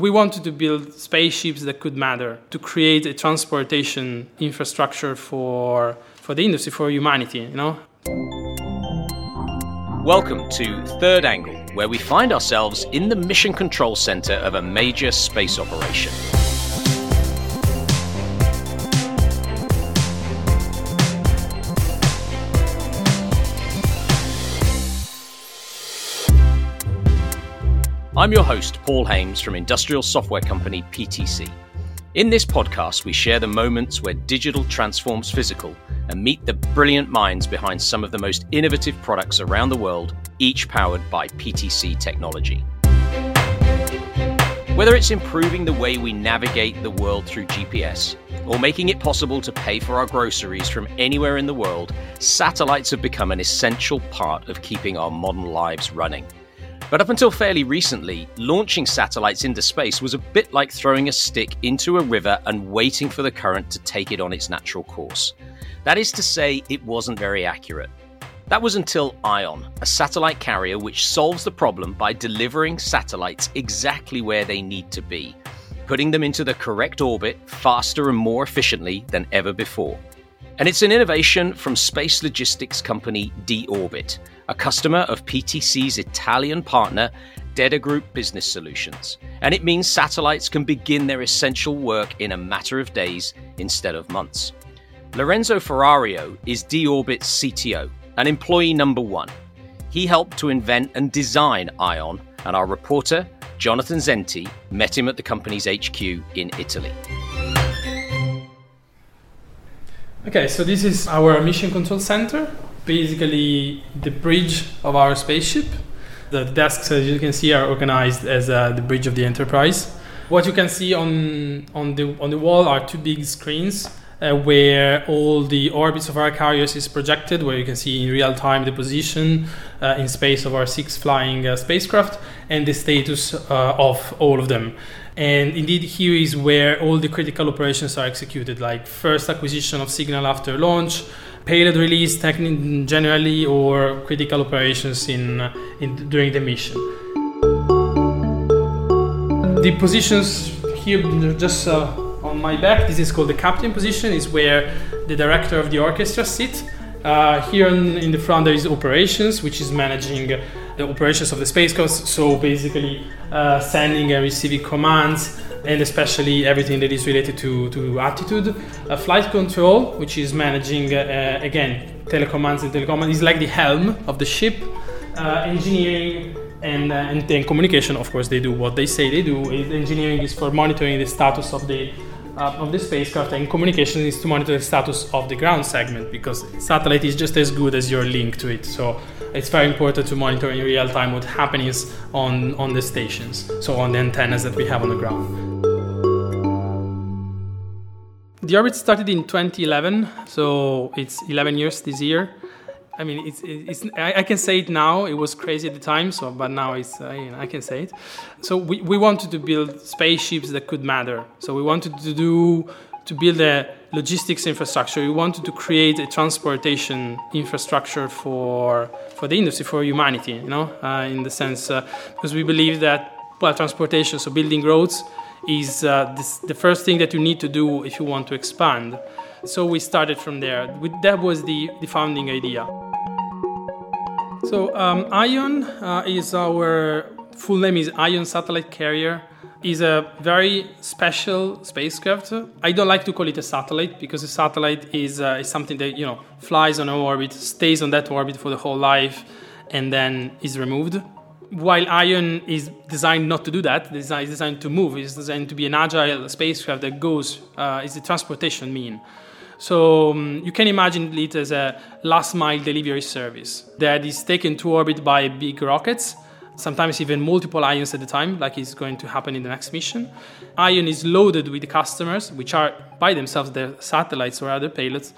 we wanted to build spaceships that could matter to create a transportation infrastructure for for the industry for humanity you know? Welcome to third angle where we find ourselves in the mission control center of a major space operation I'm your host, Paul Haimes from industrial software company PTC. In this podcast, we share the moments where digital transforms physical and meet the brilliant minds behind some of the most innovative products around the world, each powered by PTC technology. Whether it's improving the way we navigate the world through GPS or making it possible to pay for our groceries from anywhere in the world, satellites have become an essential part of keeping our modern lives running. But up until fairly recently, launching satellites into space was a bit like throwing a stick into a river and waiting for the current to take it on its natural course. That is to say, it wasn't very accurate. That was until ION, a satellite carrier which solves the problem by delivering satellites exactly where they need to be, putting them into the correct orbit faster and more efficiently than ever before. And it's an innovation from space logistics company D-Orbit, a customer of PTC's Italian partner, Deda Group Business Solutions. And it means satellites can begin their essential work in a matter of days instead of months. Lorenzo Ferrario is D-Orbit's CTO and employee number one. He helped to invent and design ION, and our reporter, Jonathan Zenti, met him at the company's HQ in Italy. Okay, so this is our mission control center basically the bridge of our spaceship. The desks, as you can see, are organized as uh, the bridge of the Enterprise. What you can see on, on, the, on the wall are two big screens uh, where all the orbits of our carriers is projected, where you can see in real time the position uh, in space of our six flying uh, spacecraft and the status uh, of all of them. And indeed, here is where all the critical operations are executed, like first acquisition of signal after launch, payload release technique generally or critical operations in, in during the mission. The positions here just uh, on my back, this is called the captain position, is where the director of the orchestra sits. Uh, here in, in, the front there is operations, which is managing the operations of the spacecraft. So basically, uh, sending and receiving commands, and especially everything that is related to, to attitude. Uh, flight control, which is managing, uh, again, telecommands and telecommands, is like the helm of the ship. Uh, engineering and, uh, and then communication, of course, they do what they say they do. Engineering is for monitoring the status of the uh, of the spacecraft, and communication is to monitor the status of the ground segment because satellite is just as good as your link to it. So it's very important to monitor in real time what happens on on the stations, so on the antennas that we have on the ground. D-Orbit started in 2011, so it's 11 years this year. I mean, it's, it's, I, can say it now. It was crazy at the time, so but now it's uh, you know, I can say it. So we, we wanted to build spaceships that could matter. So we wanted to do to build a logistics infrastructure. We wanted to create a transportation infrastructure for for the industry, for humanity. You know, uh, in the sense uh, because we believe that well, transportation, so building roads is uh, this, the first thing that you need to do if you want to expand. So we started from there. That was the, the founding idea. So um, Ion uh, is our full name is Ion Satellite Carrier. is a very special spacecraft. I don't like to call it a satellite because a satellite is, uh, is something that you know flies on an orbit, stays on that orbit for the whole life, and then is removed while Ion is designed not to do that, it's designed to move. It's designed to be an agile spacecraft that goes, uh, is a transportation mean. So um, you can imagine it as a last mile delivery service that is taken to orbit by big rockets, sometimes even multiple ions at a time, like is going to happen in the next mission. Ion is loaded with customers, which are by themselves the satellites or other payloads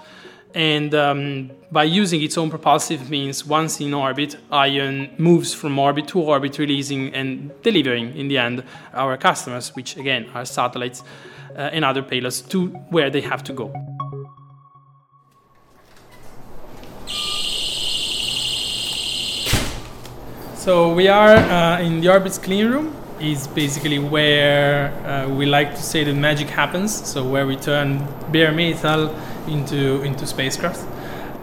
and um, by using its own propulsive means, once in orbit, Ion moves from orbit to orbit, releasing and delivering in the end our customers, which again are satellites uh, and other payloads, to where they have to go. So we are uh, in D-Orbit's clean room. Is basically where uh, we like to say the magic happens. So where we turn bare metal into into spacecraft.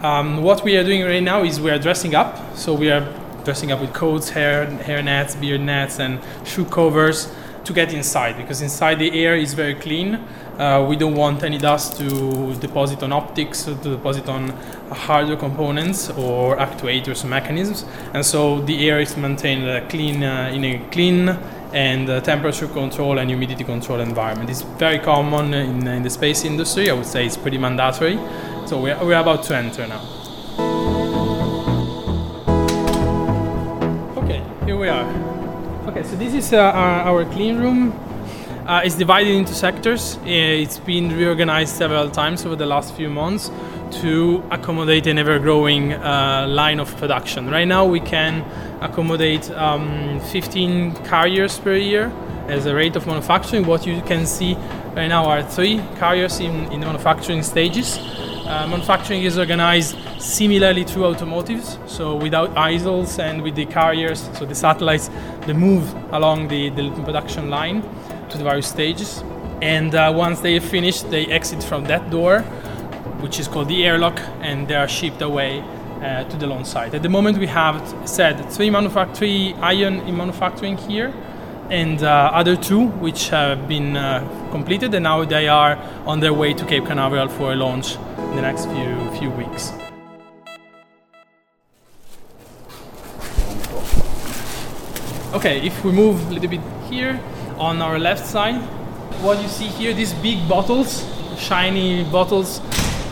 Um, what we are doing right now is we are dressing up. So we are dressing up with coats, hair hair nets, beard nets, and shoe covers to get inside because inside the air is very clean. Uh, we don't want any dust to deposit on optics, to deposit on hardware components or actuators or mechanisms, and so the air is maintained uh, clean uh, in a clean and uh, temperature control and humidity control environment. It's very common in, in, the space industry. I would say it's pretty mandatory. So we're, we're about to enter now. Okay, here we are. Okay, so this is uh, our, our clean room. Uh, it's divided into sectors. Uh, it's been reorganized several times over the last few months to accommodate an ever growing uh, line of production. Right now, we can accommodate um, 15 carriers per year as a rate of manufacturing. What you can see right now are three carriers in, in manufacturing stages. Uh, manufacturing is organized similarly to automotives, so without idles and with the carriers, so the satellites, they move along the, the production line to the various stages. And uh, once they are finished, they exit from that door, which is called the airlock, and they are shipped away uh, to the launch site. At the moment, we have said three, manufact- three in manufacturing here, and uh, other two which have been uh, completed, and now they are on their way to Cape Canaveral for a launch in the next few few weeks. Okay, if we move a little bit here, on our left side. What you see here, these big bottles, shiny bottles,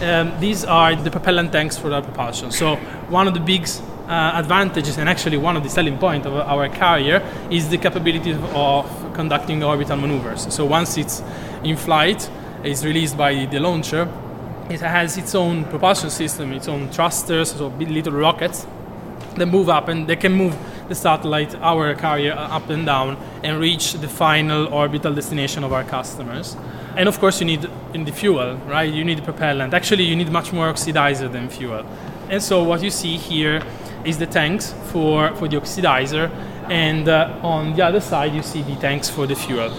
um, these are the propellant tanks for our propulsion. So one of the big uh, advantages, and actually one of the selling point of our carrier, is the capability of conducting orbital maneuvers. So once it's in flight, it's released by the launcher. It has its own propulsion system, its own thrusters, so little rockets that move up, and they can move the satellite, our carrier, up and down and reach the final orbital destination of our customers. And of course, you need in the fuel, right? You need propellant. Actually, you need much more oxidizer than fuel. And so, what you see here is the tanks for, for the oxidizer, and uh, on the other side, you see the tanks for the fuel.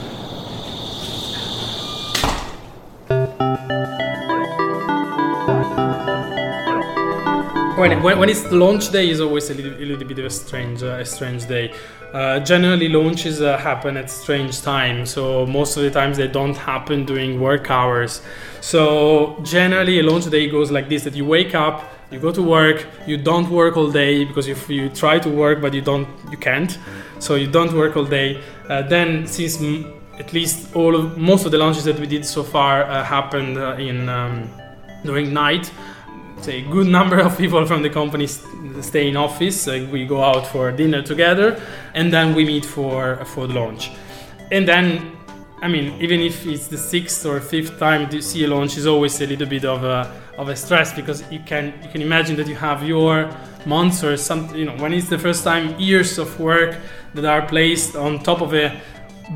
When, when, when it's launch day is always a little, a little bit of a strange uh, a strange day. Uh, generally, launches uh, happen at strange times, so most of the times they don't happen during work hours. So generally, a launch day goes like this: that you wake up, you go to work, you don't work all day because if you try to work but you don't, you can't. So you don't work all day. Uh, then, since m- at least all of most of the launches that we did so far uh, happened uh, in um, during night say good number of people from the company stay in office uh, we go out for dinner together and then we meet for for the launch and then i mean even if it's the sixth or fifth time to see a launch is always a little bit of a of a stress because you can you can imagine that you have your months or something you know when it's the first time years of work that are placed on top of a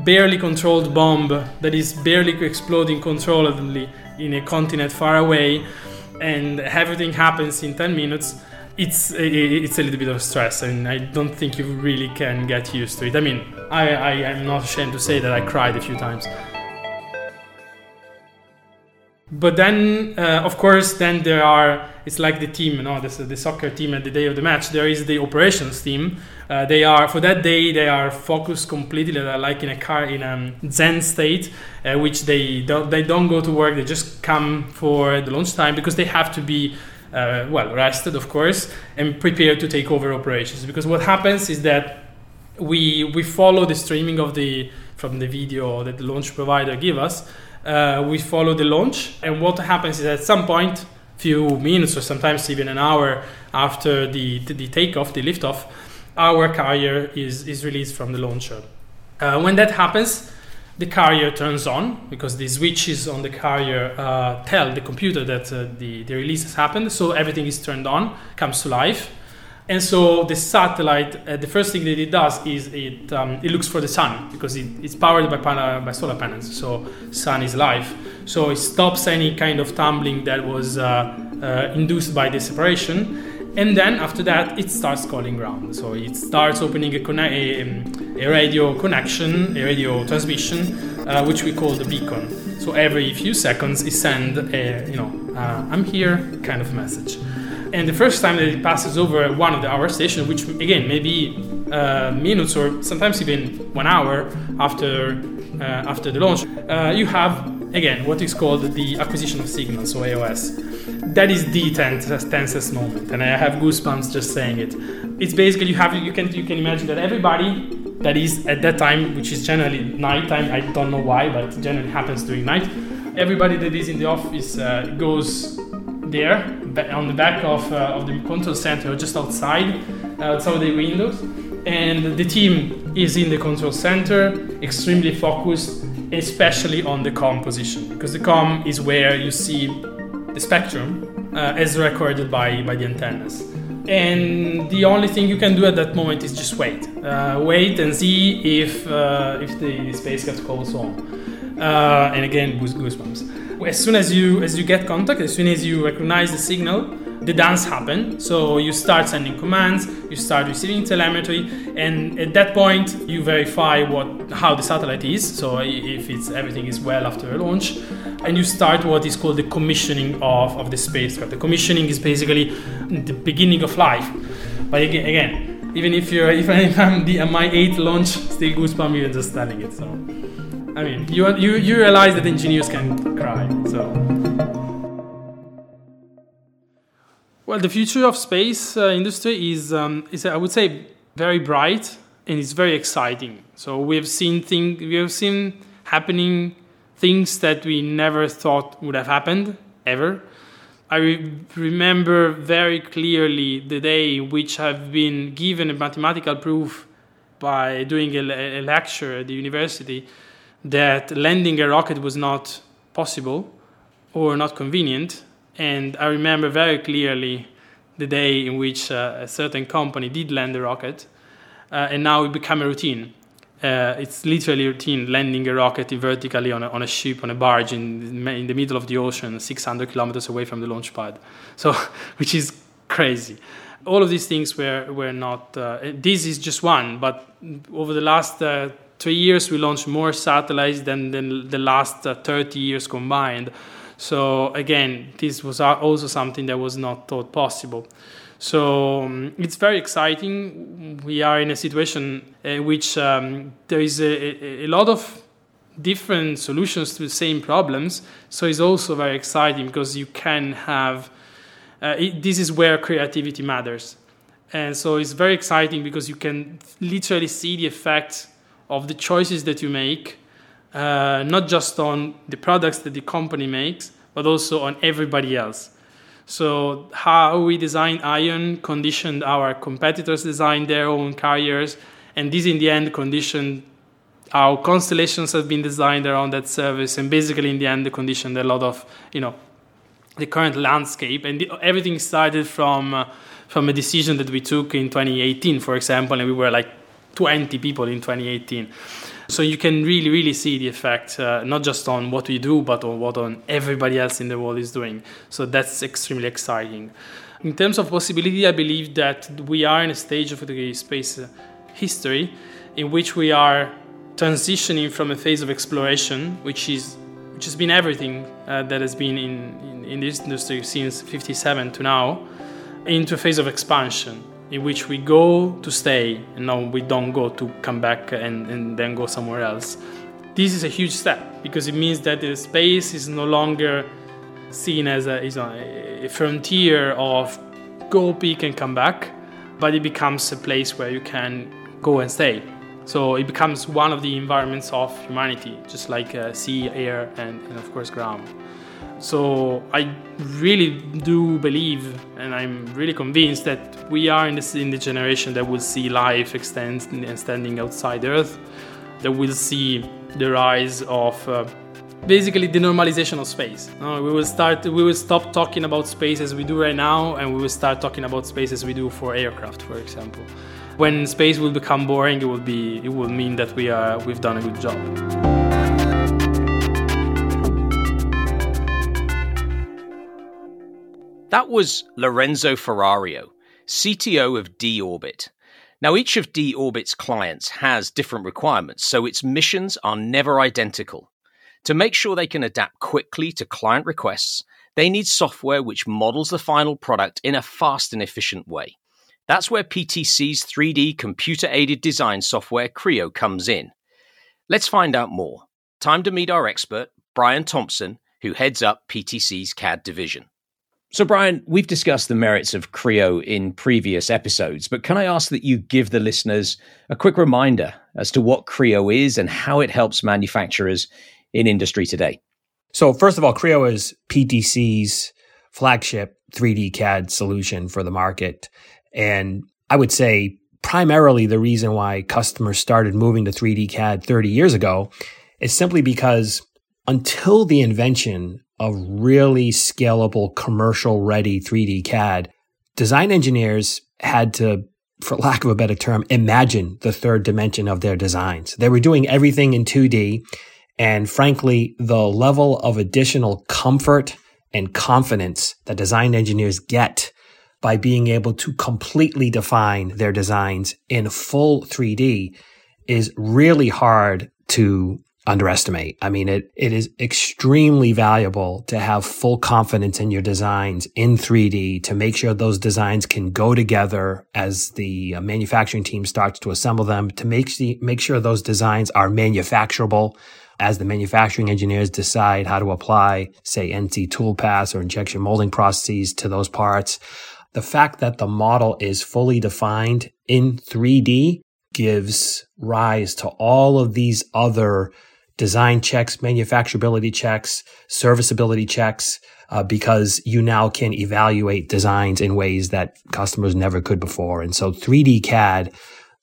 barely controlled bomb that is barely exploding controllably in a continent far away and everything happens in 10 minutes it's it's a little bit of stress and i don't think you really can get used to it. I mean i i am not ashamed to say that i cried a few times but then uh, of course then there are it's like the team you know this, the soccer team at the day of the match. There is the operations team. Uh, they are for that day they are focused completely they're like in a car in a zen state uh, which they don't they don't go to work. They just come for the lunch time because they have to be uh, well rested of course and prepared to take over operations. Because what happens is that we we follow the streaming of the from the video that the launch provider give us uh, we follow the launch and what happens is at some point few minutes or sometimes even an hour after the, the, takeoff the liftoff our carrier is, is released from the launcher. Uh, when that happens, the carrier turns on because the switches on the carrier uh, tell the computer that uh, the, the release has happened. So everything is turned on, comes to life. And so the satellite, uh, the first thing that it does is it, um, it looks for the sun because it, it's powered by, by solar panels. So sun is life. So it stops any kind of tumbling that was uh, uh, induced by the separation and then after that it starts calling ground. So it starts opening a, conne- a, um, a radio connection, a radio transmission, uh, which we call the beacon. So every few seconds it sends a, you know, uh, I'm here kind of message. And the first time that it passes over one of the our station, which again maybe uh, minutes or sometimes even one hour after uh, after the launch, uh, you have again what is called the acquisition of signals, so AOS. That is the tensest moment, and I have goosebumps just saying it. It's basically you have you can you can imagine that everybody that is at that time, which is generally nighttime. I don't know why, but generally happens during night. Everybody that is in the office uh, goes there on the back of, uh, of the control center, just outside, uh, outside the windows, and the team is in the control center, extremely focused, especially on the com position, because the com is where you see the spectrum uh, as recorded by, by the antennas and the only thing you can do at that moment is just wait, uh, wait and see if uh, if the spacecraft calls home. Uh, and again, goosebumps. As soon as you as you get contact, as soon as you recognize the signal, the dance happen. So you start sending commands, you start receiving telemetry, and at that point you verify what how the satellite is. So if it's everything is well after a launch, and you start what is called the commissioning of, of the spacecraft. The commissioning is basically the beginning of life. But again, again even if you're if I'm the, my eighth launch, still goosebumps even just telling it. So I mean, you you you realize that engineers can cry. So. Well, the future of space uh, industry is, um, is, I would say, very bright and it's very exciting. So we've seen thing, we have seen happening things that we never thought would have happened ever. I re- remember very clearly the day which I've been given a mathematical proof by doing a, a lecture at the university that landing a rocket was not possible or not convenient and I remember very clearly the day in which uh, a certain company did land a rocket, uh, and now it became a routine. Uh, it's literally routine landing a rocket vertically on a, on a ship, on a barge in, in the middle of the ocean, 600 kilometers away from the launch pad. So, which is crazy. All of these things were, were not, uh, this is just one, but over the last uh, three years, we launched more satellites than, than the last uh, 30 years combined. So again, this was also something that was not thought possible. So um, it's very exciting. We are in a situation in which um, there is a, a, lot of different solutions to the same problems. So it's also very exciting because you can have. Uh, it, this is where creativity matters, and so it's very exciting because you can literally see the effect of the choices that you make uh, not just on the products that the company makes, but also on everybody else. So how we design Ion conditioned our competitors design their own carriers, and this in the end conditioned our constellations have been designed around that service, and basically in the end, conditioned a lot of you know the current landscape, and the, everything started from uh, from a decision that we took in 2018, for example, and we were like 20 people in 2018. So you can really, really see the effect, uh, not just on what we do, but on what on everybody else in the world is doing. So that's extremely exciting. In terms of possibility, I believe that we are in a stage of the space uh, history in which we are transitioning from a phase of exploration, which is which has been everything uh, that has been in, in, in this industry since 57 to now, into a phase of expansion in which we go to stay and now we don't go to come back and, and then go somewhere else. This is a huge step because it means that the space is no longer seen as a, a frontier of go peak and come back, but it becomes a place where you can go and stay. So it becomes one of the environments of humanity, just like uh, sea, air, and, and of course ground. So I really do believe, and I'm really convinced that we are in, this, in the generation that will see life extend and standing outside Earth, that will see the rise of uh, basically the normalization of space. Uh, we will start, we will stop talking about space as we do right now, and we will start talking about space as we do for aircraft, for example. When space will become boring, it will be, it will mean that we are, we've done a good job. That was Lorenzo Ferrario. CTO of D-Orbit. Now, each of D-Orbit's clients has different requirements, so its missions are never identical. To make sure they can adapt quickly to client requests, they need software which models the final product in a fast and efficient way. That's where PTC's 3D computer aided design software Creo comes in. Let's find out more. Time to meet our expert, Brian Thompson, who heads up PTC's CAD division. So, Brian, we've discussed the merits of Creo in previous episodes, but can I ask that you give the listeners a quick reminder as to what Creo is and how it helps manufacturers in industry today? So, first of all, Creo is PTC's flagship 3D CAD solution for the market. And I would say primarily the reason why customers started moving to 3D CAD 30 years ago is simply because until the invention of really scalable commercial ready 3D CAD, design engineers had to, for lack of a better term, imagine the third dimension of their designs. They were doing everything in 2D. And frankly, the level of additional comfort and confidence that design engineers get by being able to completely define their designs in full 3D is really hard to underestimate. I mean, it, it is extremely valuable to have full confidence in your designs in 3D to make sure those designs can go together as the uh, manufacturing team starts to assemble them to make, the, make sure those designs are manufacturable as the manufacturing engineers decide how to apply, say, NC toolpaths or injection molding processes to those parts the fact that the model is fully defined in 3D gives rise to all of these other design checks, manufacturability checks, serviceability checks, uh, because you now can evaluate designs in ways that customers never could before. And so 3D CAD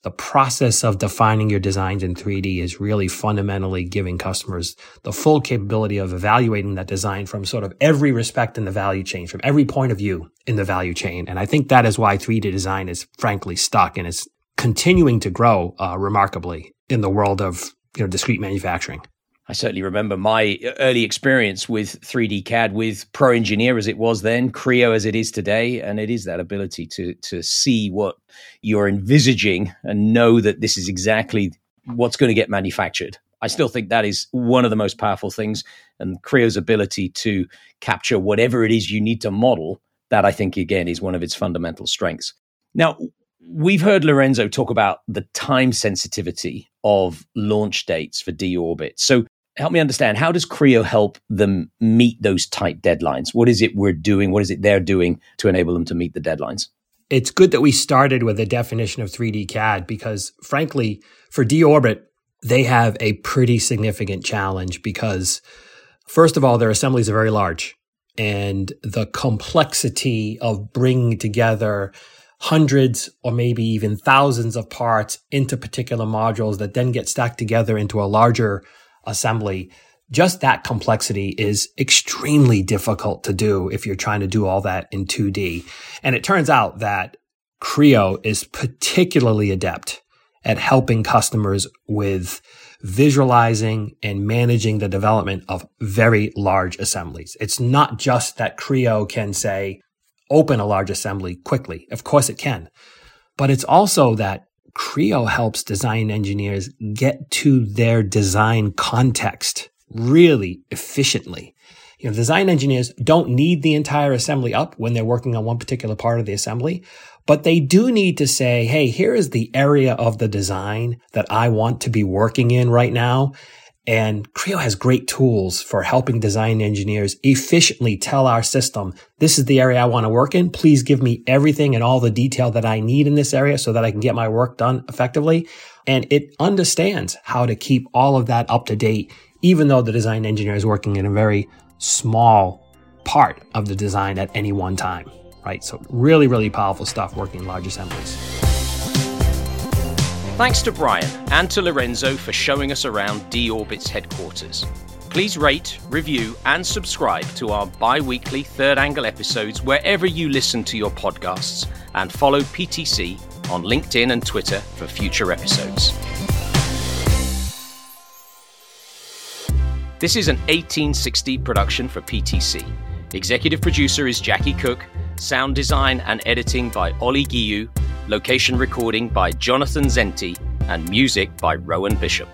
the process of defining your designs in 3D is really fundamentally giving customers the full capability of evaluating that design from sort of every respect in the value chain, from every point of view in the value chain. And I think that is why 3D design is frankly stuck and is continuing to grow uh, remarkably in the world of you know discrete manufacturing. I certainly remember my early experience with 3D CAD with Pro Engineer as it was then, Creo as it is today, and it is that ability to to see what you're envisaging and know that this is exactly what's going to get manufactured. I still think that is one of the most powerful things, and Creo's ability to capture whatever it is you need to model. That I think again is one of its fundamental strengths. Now, we've heard Lorenzo talk about the time sensitivity of launch dates for D-Orbit. So help me understand how does creo help them meet those tight deadlines? What is it we're doing? What is it they're doing to enable them to meet the deadlines? It's good that we started with a definition of 3d cad because frankly for d-orbit they have a pretty significant challenge because first of all their assemblies are very large and the complexity of bringing together hundreds or maybe even thousands of parts into particular modules that then get stacked together into a larger assembly, just that complexity is extremely difficult to do if you're trying to do all that in 2D. And it turns out that Creo is particularly adept at helping customers with visualizing and managing the development of very large assemblies. It's not just that Creo can say, open a large assembly quickly. Of course it can. But it's also that Creo helps design engineers get to their design context really efficiently. You know, design engineers don't need the entire assembly up when they're working on one particular part of the assembly, but they do need to say, Hey, here is the area of the design that I want to be working in right now. And Creo has great tools for helping design engineers efficiently tell our system, this is the area I want to work in. Please give me everything and all the detail that I need in this area so that I can get my work done effectively. And it understands how to keep all of that up to date, even though the design engineer is working in a very small part of the design at any one time, right? So really, really powerful stuff working in large assemblies. Thanks to Brian and to Lorenzo for showing us around D-Orbit's headquarters. Please rate, review, and subscribe to our bi weekly third angle episodes wherever you listen to your podcasts, and follow PTC on LinkedIn and Twitter for future episodes. This is an 1860 production for PTC. Executive producer is Jackie Cook, sound design and editing by Ollie Guillou, location recording by Jonathan Zenti, and music by Rowan Bishop.